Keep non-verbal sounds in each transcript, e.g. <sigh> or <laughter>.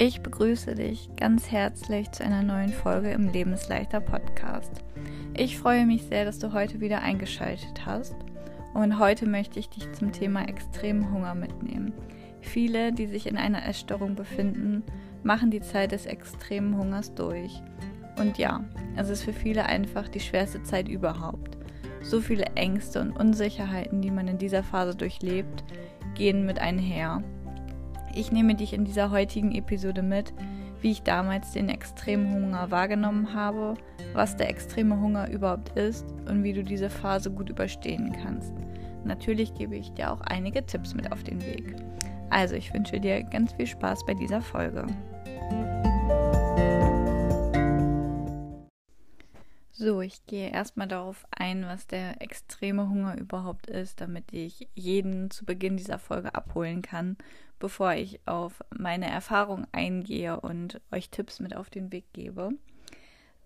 Ich begrüße dich ganz herzlich zu einer neuen Folge im Lebensleichter Podcast. Ich freue mich sehr, dass du heute wieder eingeschaltet hast und heute möchte ich dich zum Thema extremen Hunger mitnehmen. Viele, die sich in einer Essstörung befinden, machen die Zeit des extremen Hungers durch. Und ja, es ist für viele einfach die schwerste Zeit überhaupt. So viele Ängste und Unsicherheiten, die man in dieser Phase durchlebt, gehen mit einher ich nehme dich in dieser heutigen Episode mit, wie ich damals den extremen Hunger wahrgenommen habe, was der extreme Hunger überhaupt ist und wie du diese Phase gut überstehen kannst. Natürlich gebe ich dir auch einige Tipps mit auf den Weg. Also ich wünsche dir ganz viel Spaß bei dieser Folge. So, ich gehe erstmal darauf ein, was der extreme Hunger überhaupt ist, damit ich jeden zu Beginn dieser Folge abholen kann, bevor ich auf meine Erfahrung eingehe und euch Tipps mit auf den Weg gebe.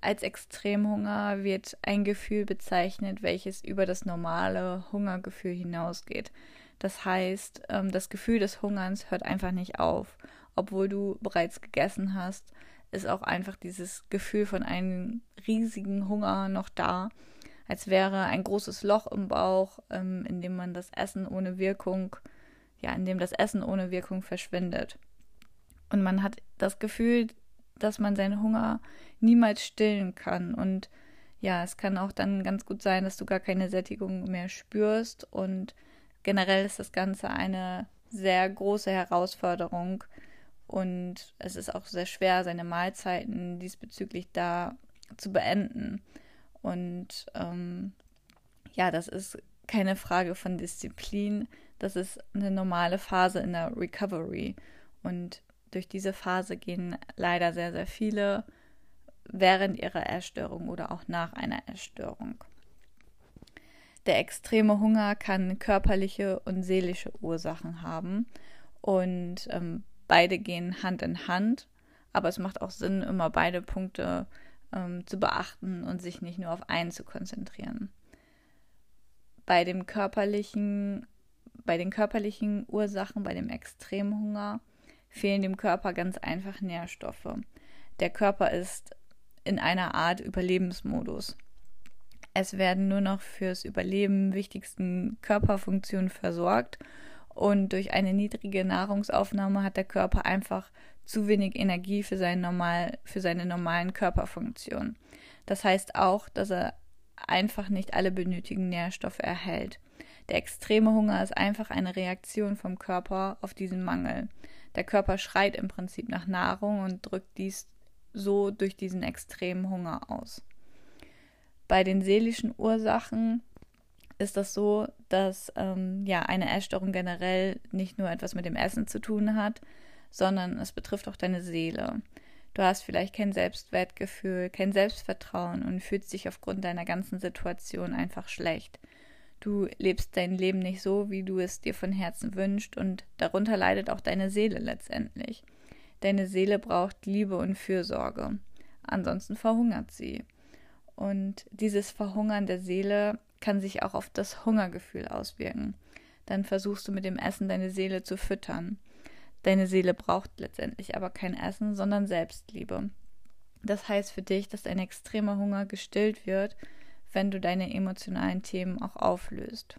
Als Extremhunger wird ein Gefühl bezeichnet, welches über das normale Hungergefühl hinausgeht. Das heißt, ähm, das Gefühl des Hungerns hört einfach nicht auf, obwohl du bereits gegessen hast ist auch einfach dieses Gefühl von einem riesigen Hunger noch da, als wäre ein großes Loch im Bauch, ähm, in dem man das Essen ohne Wirkung, ja, in dem das Essen ohne Wirkung verschwindet. Und man hat das Gefühl, dass man seinen Hunger niemals stillen kann. Und ja, es kann auch dann ganz gut sein, dass du gar keine Sättigung mehr spürst. Und generell ist das Ganze eine sehr große Herausforderung, und es ist auch sehr schwer, seine Mahlzeiten diesbezüglich da zu beenden. Und ähm, ja, das ist keine Frage von Disziplin. Das ist eine normale Phase in der Recovery. Und durch diese Phase gehen leider sehr, sehr viele während ihrer Essstörung oder auch nach einer Essstörung. Der extreme Hunger kann körperliche und seelische Ursachen haben. Und ähm, beide gehen Hand in Hand, aber es macht auch Sinn, immer beide Punkte ähm, zu beachten und sich nicht nur auf einen zu konzentrieren. Bei dem körperlichen, bei den körperlichen Ursachen, bei dem Extremhunger, fehlen dem Körper ganz einfach Nährstoffe. Der Körper ist in einer Art Überlebensmodus. Es werden nur noch fürs Überleben wichtigsten Körperfunktionen versorgt und durch eine niedrige Nahrungsaufnahme hat der Körper einfach zu wenig Energie für, seinen normal, für seine normalen Körperfunktionen. Das heißt auch, dass er einfach nicht alle benötigten Nährstoffe erhält. Der extreme Hunger ist einfach eine Reaktion vom Körper auf diesen Mangel. Der Körper schreit im Prinzip nach Nahrung und drückt dies so durch diesen extremen Hunger aus. Bei den seelischen Ursachen ist das so, dass ähm, ja eine Essstörung generell nicht nur etwas mit dem Essen zu tun hat, sondern es betrifft auch deine Seele. Du hast vielleicht kein Selbstwertgefühl, kein Selbstvertrauen und fühlst dich aufgrund deiner ganzen Situation einfach schlecht. Du lebst dein Leben nicht so, wie du es dir von Herzen wünschst und darunter leidet auch deine Seele letztendlich. Deine Seele braucht Liebe und Fürsorge. Ansonsten verhungert sie. Und dieses Verhungern der Seele kann sich auch auf das Hungergefühl auswirken. Dann versuchst du mit dem Essen deine Seele zu füttern. Deine Seele braucht letztendlich aber kein Essen, sondern Selbstliebe. Das heißt für dich, dass ein extremer Hunger gestillt wird, wenn du deine emotionalen Themen auch auflöst.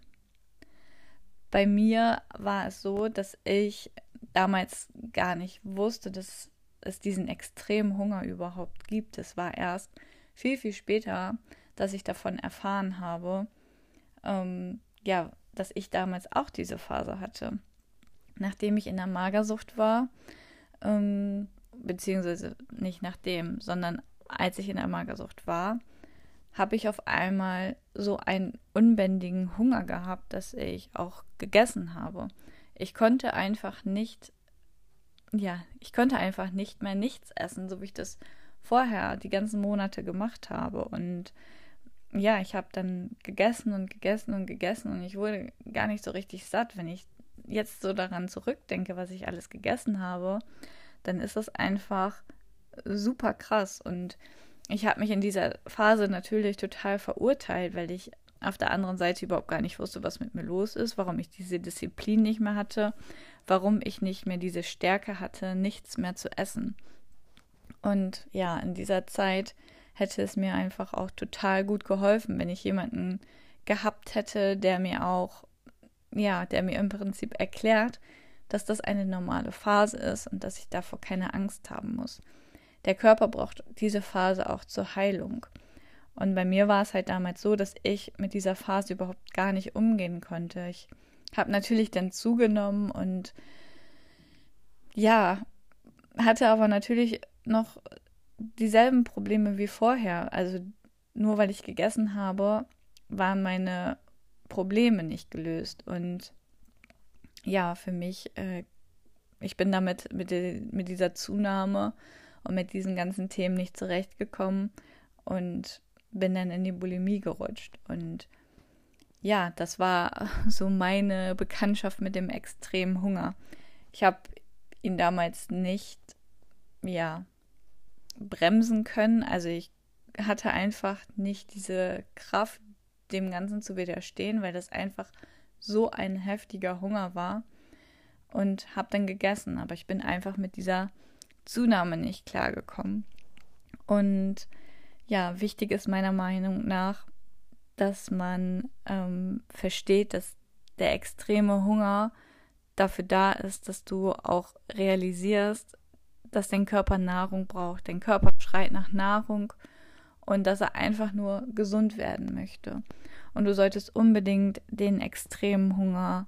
Bei mir war es so, dass ich damals gar nicht wusste, dass es diesen extremen Hunger überhaupt gibt. Es war erst viel, viel später, dass ich davon erfahren habe, ähm, ja, dass ich damals auch diese Phase hatte. Nachdem ich in der Magersucht war, ähm, beziehungsweise nicht nachdem, sondern als ich in der Magersucht war, habe ich auf einmal so einen unbändigen Hunger gehabt, dass ich auch gegessen habe. Ich konnte einfach nicht, ja, ich konnte einfach nicht mehr nichts essen, so wie ich das vorher die ganzen Monate gemacht habe. Und ja, ich habe dann gegessen und gegessen und gegessen und ich wurde gar nicht so richtig satt. Wenn ich jetzt so daran zurückdenke, was ich alles gegessen habe, dann ist das einfach super krass. Und ich habe mich in dieser Phase natürlich total verurteilt, weil ich auf der anderen Seite überhaupt gar nicht wusste, was mit mir los ist, warum ich diese Disziplin nicht mehr hatte, warum ich nicht mehr diese Stärke hatte, nichts mehr zu essen. Und ja, in dieser Zeit hätte es mir einfach auch total gut geholfen, wenn ich jemanden gehabt hätte, der mir auch, ja, der mir im Prinzip erklärt, dass das eine normale Phase ist und dass ich davor keine Angst haben muss. Der Körper braucht diese Phase auch zur Heilung. Und bei mir war es halt damals so, dass ich mit dieser Phase überhaupt gar nicht umgehen konnte. Ich habe natürlich dann zugenommen und ja, hatte aber natürlich noch dieselben Probleme wie vorher. Also nur weil ich gegessen habe, waren meine Probleme nicht gelöst. Und ja, für mich, äh, ich bin damit mit, de, mit dieser Zunahme und mit diesen ganzen Themen nicht zurechtgekommen und bin dann in die Bulimie gerutscht. Und ja, das war <laughs> so meine Bekanntschaft mit dem extremen Hunger. Ich habe ihn damals nicht, ja, bremsen können. Also ich hatte einfach nicht diese Kraft, dem Ganzen zu widerstehen, weil das einfach so ein heftiger Hunger war. Und habe dann gegessen, aber ich bin einfach mit dieser Zunahme nicht klargekommen. Und ja, wichtig ist meiner Meinung nach, dass man ähm, versteht, dass der extreme Hunger dafür da ist, dass du auch realisierst, dass dein Körper Nahrung braucht. Dein Körper schreit nach Nahrung und dass er einfach nur gesund werden möchte. Und du solltest unbedingt den extremen Hunger,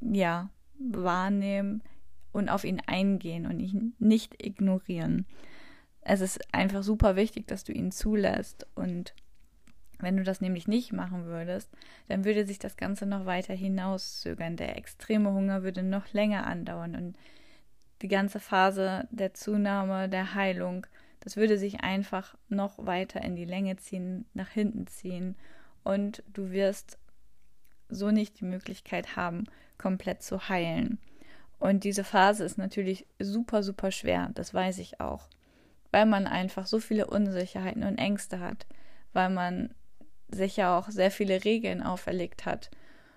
ja, wahrnehmen und auf ihn eingehen und ihn nicht ignorieren. Es ist einfach super wichtig, dass du ihn zulässt und wenn du das nämlich nicht machen würdest, dann würde sich das Ganze noch weiter hinauszögern. Der extreme Hunger würde noch länger andauern und die ganze Phase der Zunahme, der Heilung, das würde sich einfach noch weiter in die Länge ziehen, nach hinten ziehen und du wirst so nicht die Möglichkeit haben, komplett zu heilen. Und diese Phase ist natürlich super, super schwer, das weiß ich auch, weil man einfach so viele Unsicherheiten und Ängste hat, weil man sich ja auch sehr viele Regeln auferlegt hat.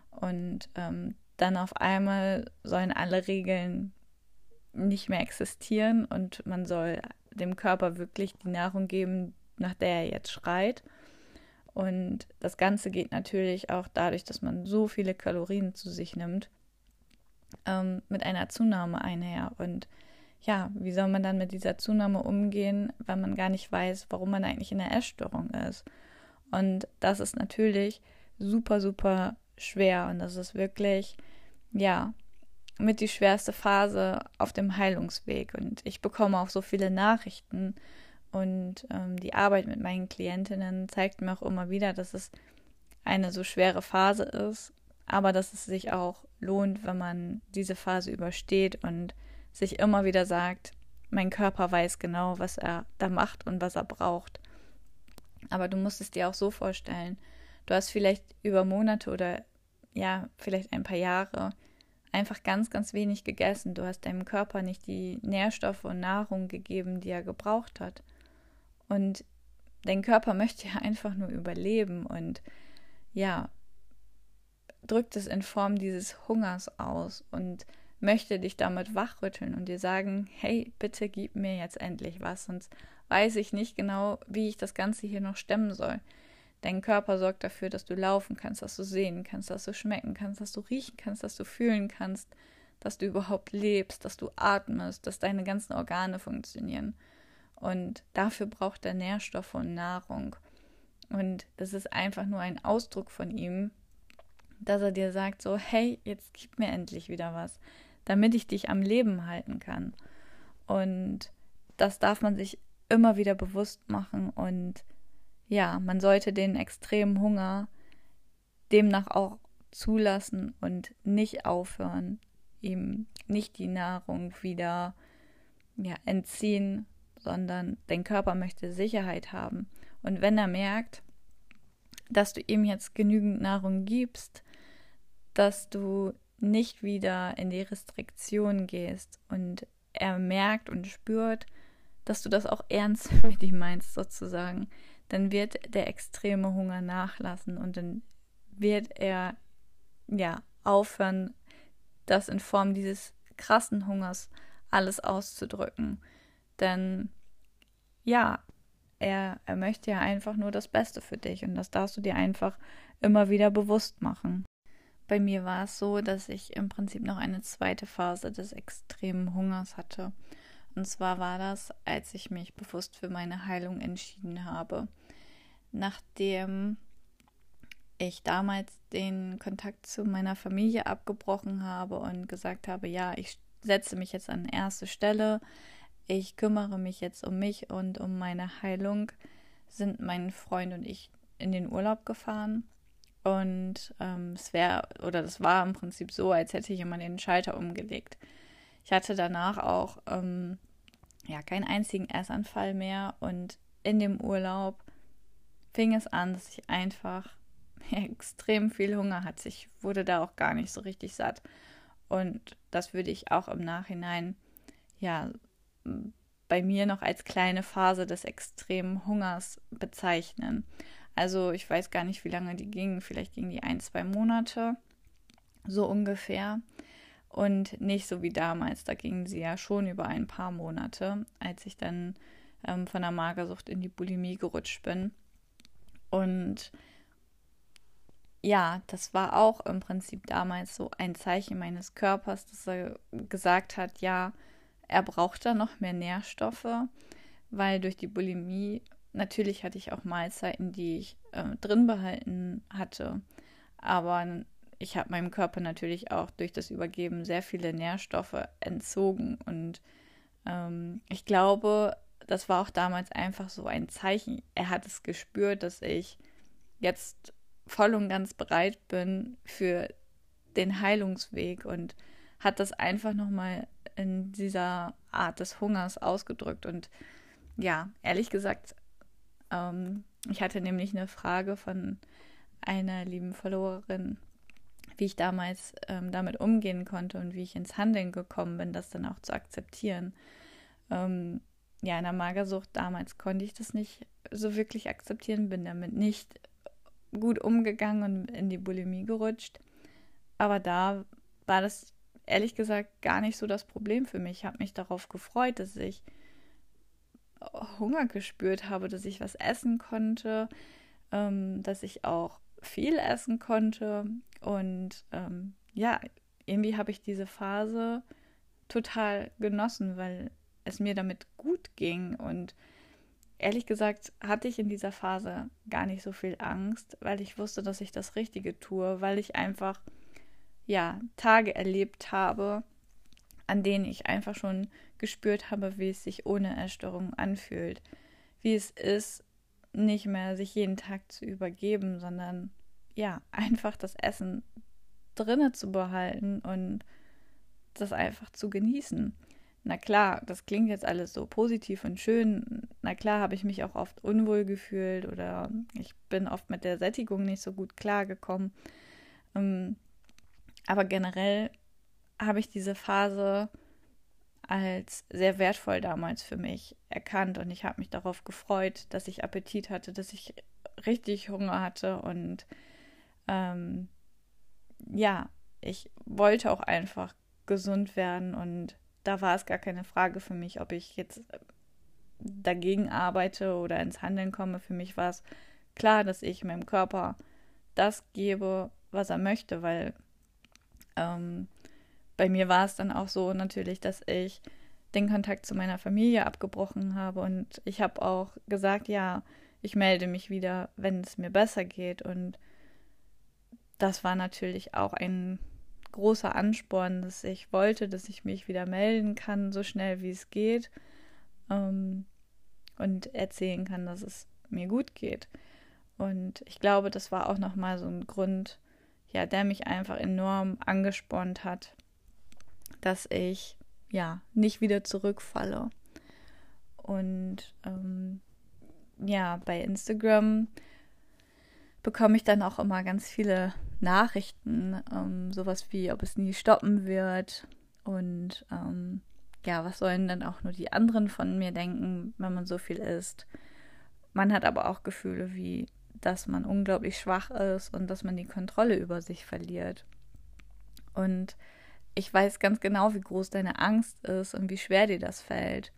Und ähm, dann auf einmal sollen alle Regeln nicht mehr existieren und man soll dem Körper wirklich die Nahrung geben, nach der er jetzt schreit. Und das Ganze geht natürlich auch dadurch, dass man so viele Kalorien zu sich nimmt, ähm, mit einer Zunahme einher. Und ja, wie soll man dann mit dieser Zunahme umgehen, weil man gar nicht weiß, warum man eigentlich in der Essstörung ist? Und das ist natürlich super, super schwer. Und das ist wirklich, ja, mit die schwerste Phase auf dem Heilungsweg. Und ich bekomme auch so viele Nachrichten. Und ähm, die Arbeit mit meinen Klientinnen zeigt mir auch immer wieder, dass es eine so schwere Phase ist, aber dass es sich auch lohnt, wenn man diese Phase übersteht und sich immer wieder sagt, mein Körper weiß genau, was er da macht und was er braucht. Aber du musst es dir auch so vorstellen. Du hast vielleicht über Monate oder ja, vielleicht ein paar Jahre einfach ganz, ganz wenig gegessen. Du hast deinem Körper nicht die Nährstoffe und Nahrung gegeben, die er gebraucht hat. Und dein Körper <laughs> möchte ja einfach nur überleben und ja, drückt es in Form dieses Hungers aus und möchte dich damit wachrütteln und dir sagen, hey, bitte gib mir jetzt endlich was, sonst weiß ich nicht genau, wie ich das Ganze hier noch stemmen soll. Dein Körper sorgt dafür, dass du laufen kannst, dass du sehen kannst, dass du schmecken kannst, dass du riechen kannst, dass du fühlen kannst, dass du überhaupt lebst, dass du atmest, dass deine ganzen Organe funktionieren. Und dafür braucht er Nährstoffe und Nahrung. Und das ist einfach nur ein Ausdruck von ihm, dass er dir sagt, so, hey, jetzt gib mir endlich wieder was, damit ich dich am Leben halten kann. Und das darf man sich immer wieder bewusst machen und ja, man sollte den extremen Hunger demnach auch zulassen und nicht aufhören, ihm nicht die Nahrung wieder ja, entziehen, sondern dein Körper möchte Sicherheit haben. Und wenn er merkt, dass du ihm jetzt genügend Nahrung gibst, dass du nicht wieder in die Restriktion gehst und er merkt und spürt, dass du das auch ernst <laughs> mit ihm meinst sozusagen, dann wird der extreme Hunger nachlassen und dann wird er ja aufhören, das in Form dieses krassen Hungers alles auszudrücken. Denn ja, er, er möchte ja einfach nur das Beste für dich und das darfst du dir einfach immer wieder bewusst machen. Bei mir war es so, dass ich im Prinzip noch eine zweite Phase des extremen Hungers hatte. Und zwar war das, als ich mich bewusst für meine Heilung entschieden habe. Nachdem ich damals den Kontakt zu meiner Familie abgebrochen habe und gesagt habe, ja, ich setze mich jetzt an erste Stelle, ich kümmere mich jetzt um mich und um meine Heilung, sind mein Freund und ich in den Urlaub gefahren. Und ähm, es wäre, oder das war im Prinzip so, als hätte jemand den Schalter umgelegt. Ich hatte danach auch ähm, ja keinen einzigen Essanfall mehr und in dem Urlaub fing es an, dass ich einfach <laughs> extrem viel Hunger hatte. Ich wurde da auch gar nicht so richtig satt. Und das würde ich auch im Nachhinein, ja, bei mir noch als kleine Phase des extremen Hungers bezeichnen. Also ich weiß gar nicht, wie lange die gingen. Vielleicht gingen die ein, zwei Monate, so ungefähr. Und nicht so wie damals. Da gingen sie ja schon über ein paar Monate, als ich dann ähm, von der Magersucht in die Bulimie gerutscht bin. Und ja, das war auch im Prinzip damals so ein Zeichen meines Körpers, dass er gesagt hat, ja, er braucht da noch mehr Nährstoffe, weil durch die Bulimie natürlich hatte ich auch Mahlzeiten, die ich äh, drin behalten hatte, aber ich habe meinem Körper natürlich auch durch das Übergeben sehr viele Nährstoffe entzogen. Und ähm, ich glaube, das war auch damals einfach so ein Zeichen. Er hat es gespürt, dass ich jetzt voll und ganz bereit bin für den Heilungsweg und hat das einfach nochmal in dieser Art des Hungers ausgedrückt. Und ja, ehrlich gesagt, ähm, ich hatte nämlich eine Frage von einer lieben Followerin, wie ich damals ähm, damit umgehen konnte und wie ich ins Handeln gekommen bin, das dann auch zu akzeptieren. Ähm, ja, in der Magersucht damals konnte ich das nicht so wirklich akzeptieren, bin damit nicht gut umgegangen und in die Bulimie gerutscht. Aber da war das ehrlich gesagt gar nicht so das Problem für mich. Ich habe mich darauf gefreut, dass ich Hunger gespürt habe, dass ich was essen konnte, ähm, dass ich auch viel essen konnte. Und ähm, ja, irgendwie habe ich diese Phase total genossen, weil es mir damit gut ging. Und ehrlich gesagt hatte ich in dieser Phase gar nicht so viel Angst, weil ich wusste, dass ich das Richtige tue, weil ich einfach ja, Tage erlebt habe, an denen ich einfach schon gespürt habe, wie es sich ohne Erstörung anfühlt. Wie es ist, nicht mehr sich jeden Tag zu übergeben, sondern ja, einfach das Essen drinne zu behalten und das einfach zu genießen. Na klar, das klingt jetzt alles so positiv und schön. Na klar, habe ich mich auch oft unwohl gefühlt oder ich bin oft mit der Sättigung nicht so gut klargekommen. Ähm, aber generell habe ich diese Phase als sehr wertvoll damals für mich erkannt und ich habe mich darauf gefreut, dass ich Appetit hatte, dass ich richtig Hunger hatte und ähm, ja, ich wollte auch einfach gesund werden und da war es gar keine Frage für mich, ob ich jetzt dagegen arbeite oder ins Handeln komme. Für mich war es klar, dass ich meinem Körper das gebe, was er möchte, weil ähm, bei mir war es dann auch so natürlich, dass ich den Kontakt zu meiner Familie abgebrochen habe und ich habe auch gesagt, ja, ich melde mich wieder, wenn es mir besser geht und das war natürlich auch ein großer Ansporn, dass ich wollte, dass ich mich wieder melden kann, so schnell wie es geht ähm, und erzählen kann, dass es mir gut geht. Und ich glaube, das war auch nochmal so ein Grund, ja, der mich einfach enorm angespornt hat, dass ich ja nicht wieder zurückfalle. Und ähm, ja, bei Instagram bekomme ich dann auch immer ganz viele Nachrichten, ähm, sowas wie, ob es nie stoppen wird und ähm, ja, was sollen dann auch nur die anderen von mir denken, wenn man so viel isst. Man hat aber auch Gefühle wie, dass man unglaublich schwach ist und dass man die Kontrolle über sich verliert. Und ich weiß ganz genau, wie groß deine Angst ist und wie schwer dir das fällt.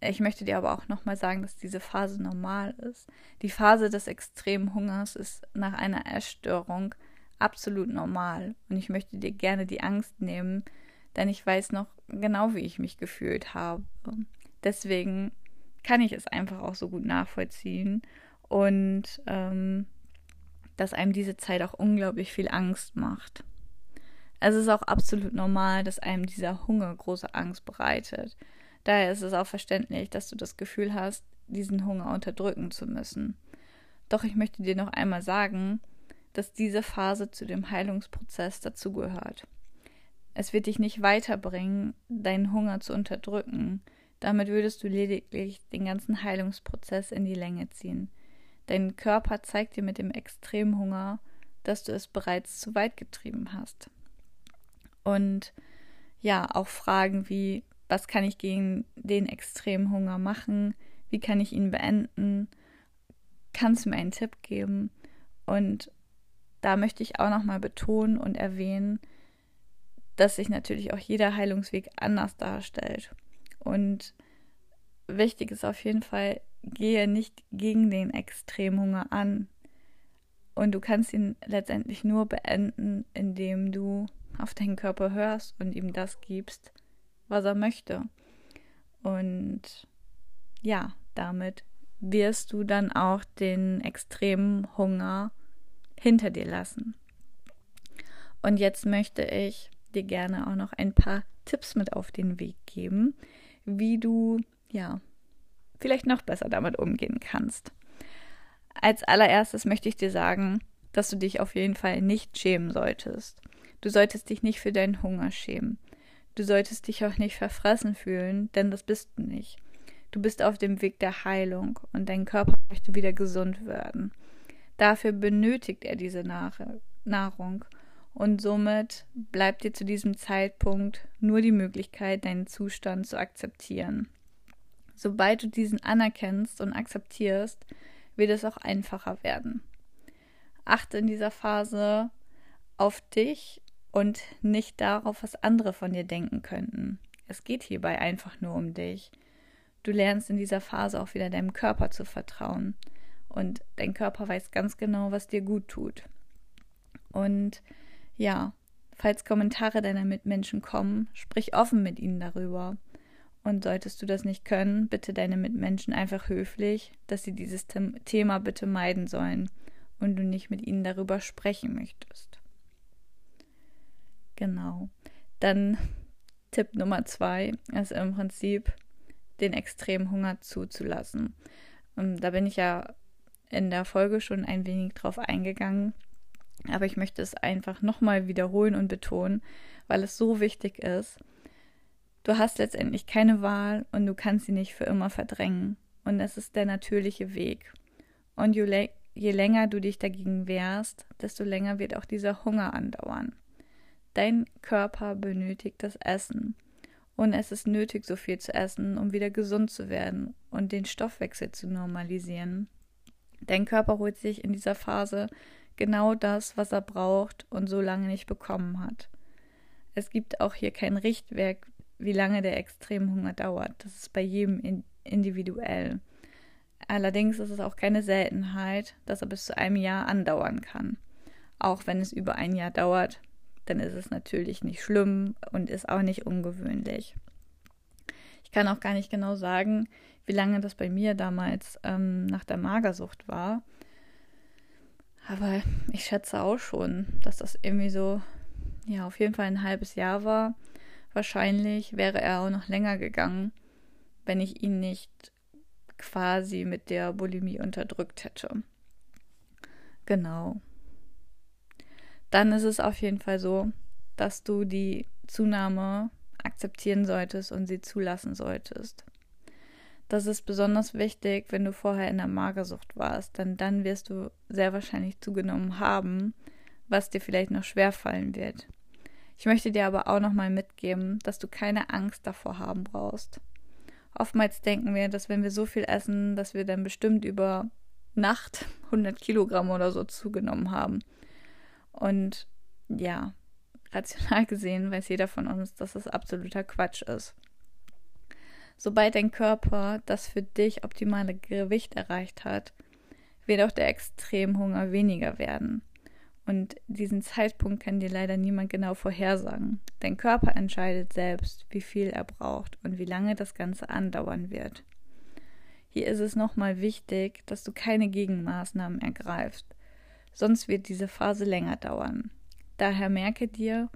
Ich möchte dir aber auch nochmal sagen, dass diese Phase normal ist. Die Phase des extremen Hungers ist nach einer Essstörung absolut normal. Und ich möchte dir gerne die Angst nehmen, denn ich weiß noch genau, wie ich mich gefühlt habe. Deswegen kann ich es einfach auch so gut nachvollziehen und ähm, dass einem diese Zeit auch unglaublich viel Angst macht. Es ist auch absolut normal, dass einem dieser Hunger große Angst bereitet. Daher ist es auch verständlich, dass du das Gefühl hast, diesen Hunger unterdrücken zu müssen. Doch ich möchte dir noch einmal sagen, dass diese Phase zu dem Heilungsprozess dazugehört. Es wird dich nicht weiterbringen, deinen Hunger zu unterdrücken. Damit würdest du lediglich den ganzen Heilungsprozess in die Länge ziehen. Dein Körper zeigt dir mit dem extremen Hunger, dass du es bereits zu weit getrieben hast. Und ja, auch Fragen wie, was kann ich gegen den extremen Hunger machen? Wie kann ich ihn beenden? Kannst du mir einen Tipp geben? Und da möchte ich auch nochmal betonen und erwähnen, dass sich natürlich auch jeder Heilungsweg anders darstellt. Und wichtig ist auf jeden Fall, gehe nicht gegen den Extremhunger an. Und du kannst ihn letztendlich nur beenden, indem du auf deinen Körper hörst und ihm das gibst, was er möchte. Und ja, damit wirst du dann auch den extremen Hunger hinter dir lassen. Und jetzt möchte ich dir gerne auch noch ein paar Tipps mit auf den Weg geben, wie du ja vielleicht noch besser damit umgehen kannst. Als allererstes möchte ich dir sagen, dass du dich auf jeden Fall nicht schämen solltest. Du solltest dich nicht für deinen Hunger schämen. Du solltest dich auch nicht verfressen fühlen, denn das bist du nicht. Du bist auf dem Weg der Heilung und dein Körper möchte wieder gesund werden. Dafür benötigt er diese Nahrung und somit bleibt dir zu diesem Zeitpunkt nur die Möglichkeit, deinen Zustand zu akzeptieren. Sobald du diesen anerkennst und akzeptierst, wird es auch einfacher werden. Achte in dieser Phase auf dich und nicht darauf, was andere von dir denken könnten. Es geht hierbei einfach nur um dich. Du lernst in dieser Phase auch wieder deinem Körper zu vertrauen. Und dein Körper weiß ganz genau, was dir gut tut. Und ja, falls Kommentare deiner Mitmenschen kommen, sprich offen mit ihnen darüber. Und solltest du das nicht können, bitte deine Mitmenschen einfach höflich, dass sie dieses Thema bitte meiden sollen und du nicht mit ihnen darüber sprechen möchtest. Genau. Dann <laughs> Tipp Nummer zwei ist im Prinzip, den extremen Hunger zuzulassen. Und da bin ich ja in der Folge schon ein wenig drauf eingegangen. Aber ich möchte es einfach nochmal wiederholen und betonen, weil es so wichtig ist. Du hast letztendlich keine Wahl und du kannst sie nicht für immer verdrängen. Und es ist der natürliche Weg. Und je, je länger du dich dagegen wehrst, desto länger wird auch dieser Hunger andauern. Dein Körper benötigt das Essen. Und es ist nötig, so viel zu essen, um wieder gesund zu werden und den Stoffwechsel zu normalisieren. Dein Körper holt sich in dieser Phase genau das, was er braucht und so lange nicht bekommen hat. Es gibt auch hier kein Richtwerk, wie lange der Extremhunger dauert. Das ist bei jedem individuell. Allerdings ist es auch keine Seltenheit, dass er bis zu einem Jahr andauern kann. Auch wenn es über ein Jahr dauert, dann ist es natürlich nicht schlimm und ist auch nicht ungewöhnlich. Ich kann auch gar nicht genau sagen, wie lange das bei mir damals ähm, nach der Magersucht war. Aber ich schätze auch schon, dass das irgendwie so, ja, auf jeden Fall ein halbes Jahr war. Wahrscheinlich wäre er auch noch länger gegangen, wenn ich ihn nicht quasi mit der Bulimie unterdrückt hätte. Genau. Dann ist es auf jeden Fall so, dass du die Zunahme akzeptieren solltest und sie zulassen solltest. Das ist besonders wichtig, wenn du vorher in der Magersucht warst, denn dann wirst du sehr wahrscheinlich zugenommen haben, was dir vielleicht noch schwer fallen wird. Ich möchte dir aber auch nochmal mitgeben, dass du keine Angst davor haben brauchst. Oftmals denken wir, dass wenn wir so viel essen, dass wir dann bestimmt über Nacht <laughs> 100 Kilogramm oder so zugenommen haben. Und ja, rational gesehen weiß jeder von uns, dass das absoluter Quatsch ist. Sobald dein Körper das für dich optimale Gewicht erreicht hat, wird auch der Extremhunger weniger werden. Und diesen Zeitpunkt kann dir leider niemand genau vorhersagen. Dein Körper entscheidet selbst, wie viel er braucht und wie lange das Ganze andauern wird. Hier ist es nochmal wichtig, dass du keine Gegenmaßnahmen ergreifst, sonst wird diese Phase länger dauern. Daher merke dir,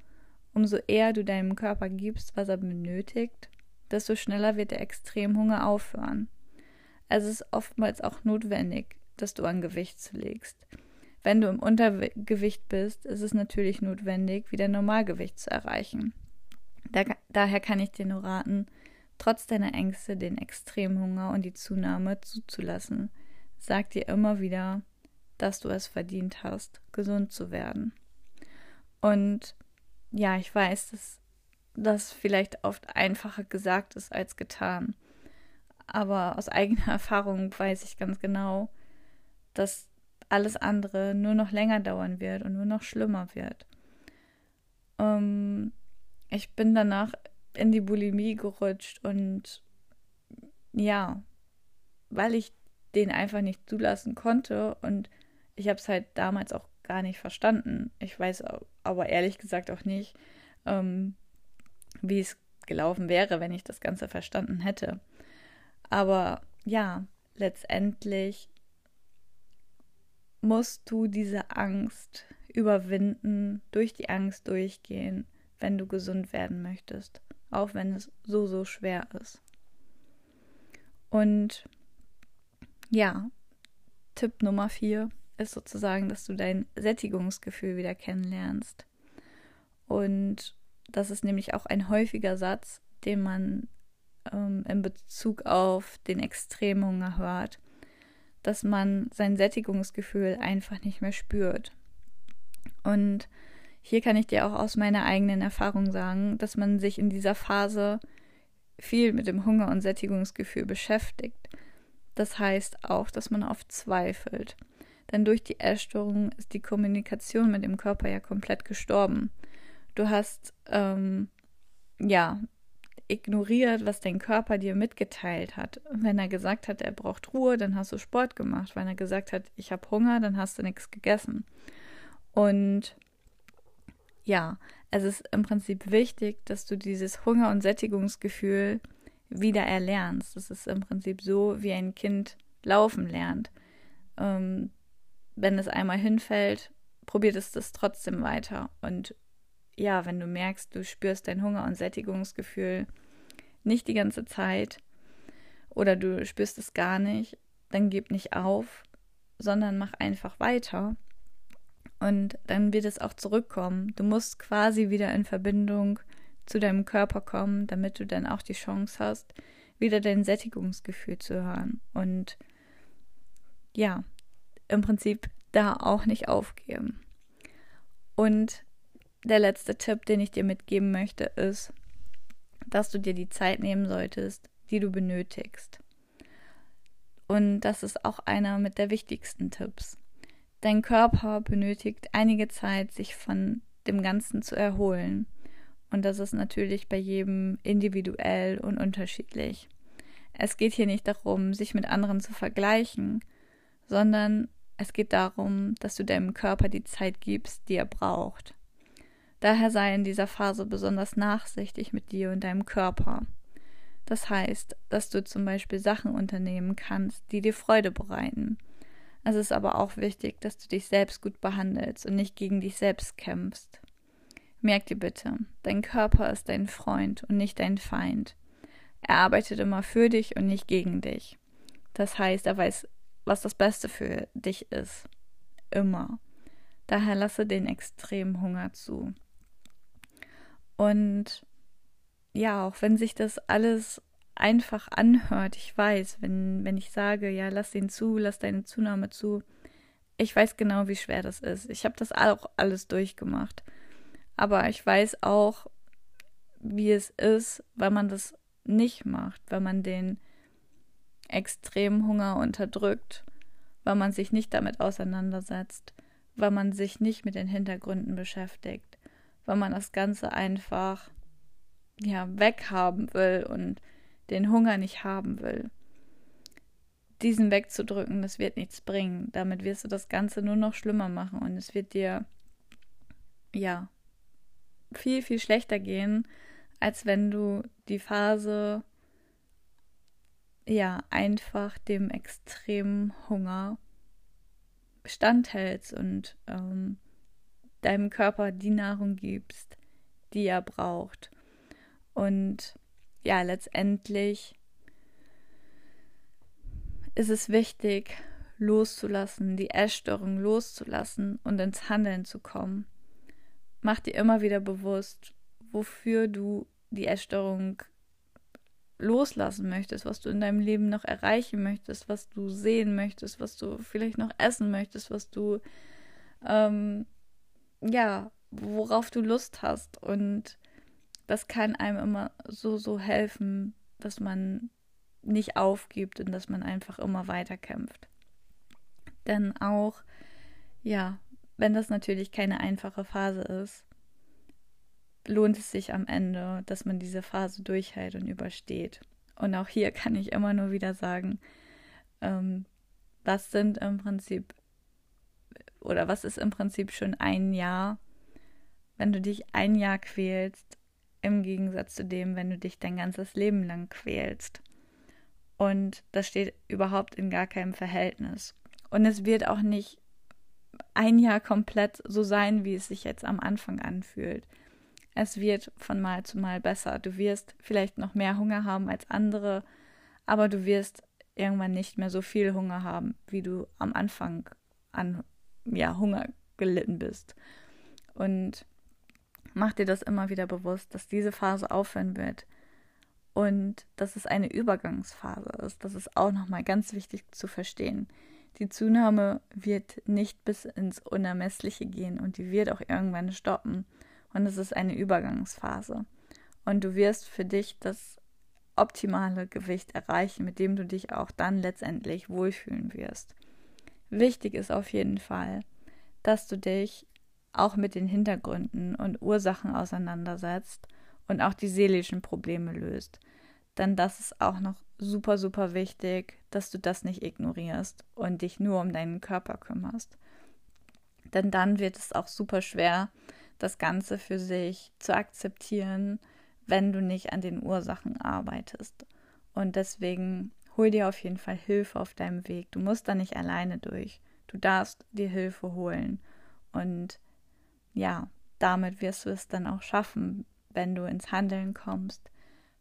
umso eher du deinem Körper gibst, was er benötigt, desto schneller wird der Extremhunger aufhören. Es ist oftmals auch notwendig, dass du an Gewicht zulegst. Wenn du im Untergewicht bist, ist es natürlich notwendig, wieder Normalgewicht zu erreichen. Da, daher kann ich dir nur raten, trotz deiner Ängste den Extremhunger und die Zunahme zuzulassen. Sag dir immer wieder, dass du es verdient hast, gesund zu werden. Und ja, ich weiß, dass das vielleicht oft einfacher gesagt ist als getan. Aber aus eigener <laughs> Erfahrung weiß ich ganz genau, dass alles andere nur noch länger dauern wird und nur noch schlimmer wird. Ähm, ich bin danach in die Bulimie gerutscht und ja, weil ich den einfach nicht zulassen konnte und ich habe es halt damals auch gar nicht verstanden. Ich weiß aber ehrlich gesagt auch nicht, ähm, wie es gelaufen wäre, wenn ich das Ganze verstanden hätte. Aber ja, letztendlich musst du diese Angst überwinden, durch die Angst durchgehen, wenn du gesund werden möchtest, auch wenn es so, so schwer ist. Und ja, Tipp Nummer vier ist sozusagen, dass du dein Sättigungsgefühl wieder kennenlernst. Und das ist nämlich auch ein häufiger Satz, den man ähm, in Bezug auf den Extremhunger hört, dass man sein Sättigungsgefühl einfach nicht mehr spürt. Und hier kann ich dir auch aus meiner eigenen Erfahrung sagen, dass man sich in dieser Phase viel mit dem Hunger- und Sättigungsgefühl beschäftigt. Das heißt auch, dass man oft zweifelt. Denn durch die Essstörung ist die Kommunikation mit dem Körper ja komplett gestorben. Du hast ähm, ja ignoriert, was dein Körper dir mitgeteilt hat. Wenn er gesagt hat, er braucht Ruhe, dann hast du Sport gemacht. Wenn er gesagt hat, ich habe Hunger, dann hast du nichts gegessen. Und ja, es ist im Prinzip wichtig, dass du dieses Hunger- und Sättigungsgefühl wieder erlernst. Das ist im Prinzip so, wie ein Kind laufen lernt. Ähm, wenn es einmal hinfällt, probiert es das trotzdem weiter. Und ja, wenn du merkst, du spürst dein Hunger- und Sättigungsgefühl nicht die ganze Zeit oder du spürst es gar nicht, dann gib nicht auf, sondern mach einfach weiter. Und dann wird es auch zurückkommen. Du musst quasi wieder in Verbindung zu deinem Körper kommen, damit du dann auch die Chance hast, wieder dein Sättigungsgefühl zu hören. Und ja, im Prinzip da auch nicht aufgeben. Und der letzte Tipp, den ich dir mitgeben möchte, ist, dass du dir die Zeit nehmen solltest, die du benötigst. Und das ist auch einer mit der wichtigsten Tipps. Dein Körper benötigt einige Zeit, sich von dem Ganzen zu erholen. Und das ist natürlich bei jedem individuell und unterschiedlich. Es geht hier nicht darum, sich mit anderen zu vergleichen, sondern es geht darum, dass du deinem Körper die Zeit gibst, die er braucht. Daher sei in dieser Phase besonders nachsichtig mit dir und deinem Körper. Das heißt, dass du zum Beispiel Sachen unternehmen kannst, die dir Freude bereiten. Es ist aber auch wichtig, dass du dich selbst gut behandelst und nicht gegen dich selbst kämpfst. Merk dir bitte, dein Körper ist dein Freund und nicht dein Feind. Er arbeitet immer für dich und nicht gegen dich. Das heißt, er weiß was das Beste für dich ist. Immer. Daher lasse den extremen Hunger zu. Und ja, auch wenn sich das alles einfach anhört, ich weiß, wenn, wenn ich sage, ja, lass den zu, lass deine Zunahme zu, ich weiß genau, wie schwer das ist. Ich habe das auch alles durchgemacht. Aber ich weiß auch, wie es ist, wenn man das nicht macht, wenn man den extremen Hunger unterdrückt weil man sich nicht damit auseinandersetzt, weil man sich nicht mit den Hintergründen beschäftigt, weil man das Ganze einfach ja weghaben will und den Hunger nicht haben will. Diesen wegzudrücken, das wird nichts bringen. Damit wirst du das Ganze nur noch schlimmer machen und es wird dir ja viel, viel schlechter gehen, als wenn du die Phase ja einfach dem extremen Hunger standhältst und ähm, deinem Körper die Nahrung gibst, die er braucht. Und ja, letztendlich ist es wichtig, loszulassen, die Essstörung loszulassen und ins Handeln zu kommen. Mach dir immer wieder bewusst, wofür du die Essstörung loslassen möchtest, was du in deinem Leben noch erreichen möchtest, was du sehen möchtest, was du vielleicht noch essen möchtest, was du, ähm, ja, worauf du Lust hast. Und das kann einem immer so, so helfen, dass man nicht aufgibt und dass man einfach immer weiter kämpft. Denn auch, ja, wenn das natürlich keine einfache Phase ist, lohnt es sich am Ende, dass man diese Phase durchhält und übersteht. Und auch hier kann ich immer nur wieder sagen, ähm, was sind im Prinzip oder was ist im Prinzip schon ein Jahr, wenn du dich ein Jahr quälst, im Gegensatz zu dem, wenn du dich dein ganzes Leben lang quälst. Und das steht überhaupt in gar keinem Verhältnis. Und es wird auch nicht ein Jahr komplett so sein, wie es sich jetzt am Anfang anfühlt. Es wird von Mal zu Mal besser. Du wirst vielleicht noch mehr Hunger haben als andere, aber du wirst irgendwann nicht mehr so viel Hunger haben, wie du am Anfang an ja, Hunger gelitten bist. Und mach dir das immer wieder bewusst, dass diese Phase aufhören wird und dass es eine Übergangsphase ist. Das ist auch nochmal ganz wichtig zu verstehen. Die Zunahme wird nicht bis ins Unermessliche gehen und die wird auch irgendwann stoppen und es ist eine Übergangsphase. Und du wirst für dich das optimale Gewicht erreichen, mit dem du dich auch dann letztendlich wohlfühlen wirst. Wichtig ist auf jeden Fall, dass du dich auch mit den Hintergründen und Ursachen auseinandersetzt und auch die seelischen Probleme löst. Denn das ist auch noch super, super wichtig, dass du das nicht ignorierst und dich nur um deinen Körper kümmerst. Denn dann wird es auch super schwer, das Ganze für sich zu akzeptieren, wenn du nicht an den Ursachen arbeitest. Und deswegen hol dir auf jeden Fall Hilfe auf deinem Weg. Du musst da nicht alleine durch. Du darfst dir Hilfe holen. Und ja, damit wirst du es dann auch schaffen, wenn du ins Handeln kommst,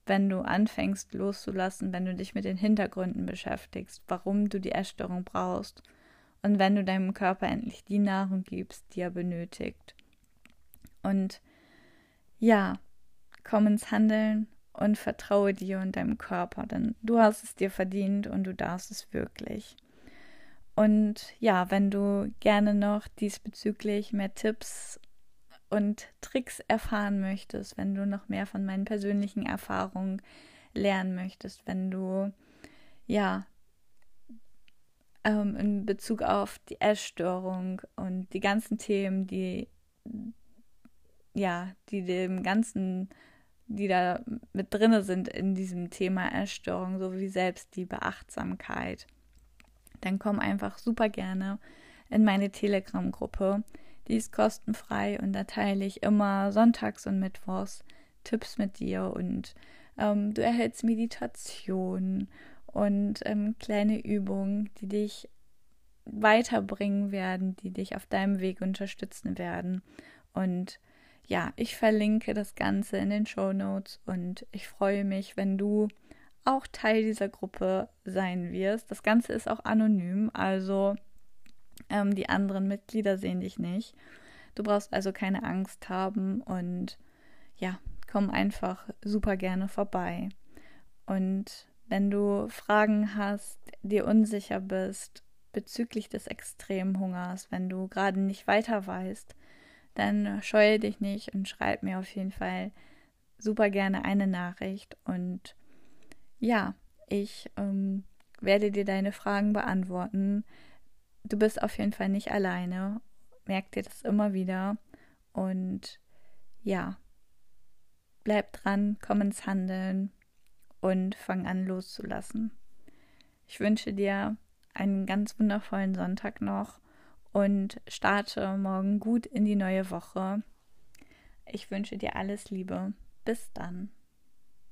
wenn du anfängst loszulassen, wenn du dich mit den Hintergründen beschäftigst, warum du die Essstörung brauchst und wenn du deinem Körper endlich die Nahrung gibst, die er benötigt. Und ja, komm ins Handeln und vertraue dir und deinem Körper, denn du hast es dir verdient und du darfst es wirklich. Und ja, wenn du gerne noch diesbezüglich mehr Tipps und Tricks erfahren möchtest, wenn du noch mehr von meinen persönlichen Erfahrungen lernen möchtest, wenn du ja ähm, in Bezug auf die Essstörung und die ganzen Themen, die ja, die dem Ganzen, die da mit drinne sind in diesem Thema Erstörung, sowie Selbstliebe, Achtsamkeit, dann komm einfach super gerne in meine Telegram-Gruppe. Die ist kostenfrei und da teile ich immer sonntags und mittwochs Tipps mit dir und ähm, du erhältst Meditation und ähm, kleine Übungen, die dich weiterbringen werden, die dich auf deinem Weg unterstützen werden. Und ja, ich verlinke das Ganze in den Show Notes und ich freue mich, wenn du auch Teil dieser Gruppe sein wirst. Das Ganze ist auch anonym, also ähm, die anderen Mitglieder sehen dich nicht. Du brauchst also keine Angst haben und ja, komm einfach super gerne vorbei. Und wenn du Fragen hast, dir unsicher bist bezüglich des Extremhungers, wenn du gerade nicht weiter weißt, dann scheue dich nicht und schreib mir auf jeden Fall super gerne eine Nachricht. Und ja, ich ähm, werde dir deine Fragen beantworten, du bist auf jeden Fall nicht alleine. Merk dir das immer wieder. Und ja, bleib dran, komm ins Handeln und fang an loszulassen. Ich wünsche dir einen ganz wundervollen Sonntag noch und starte morgen gut in die neue Woche. Ich wünsche dir alles Liebe. Bis dann.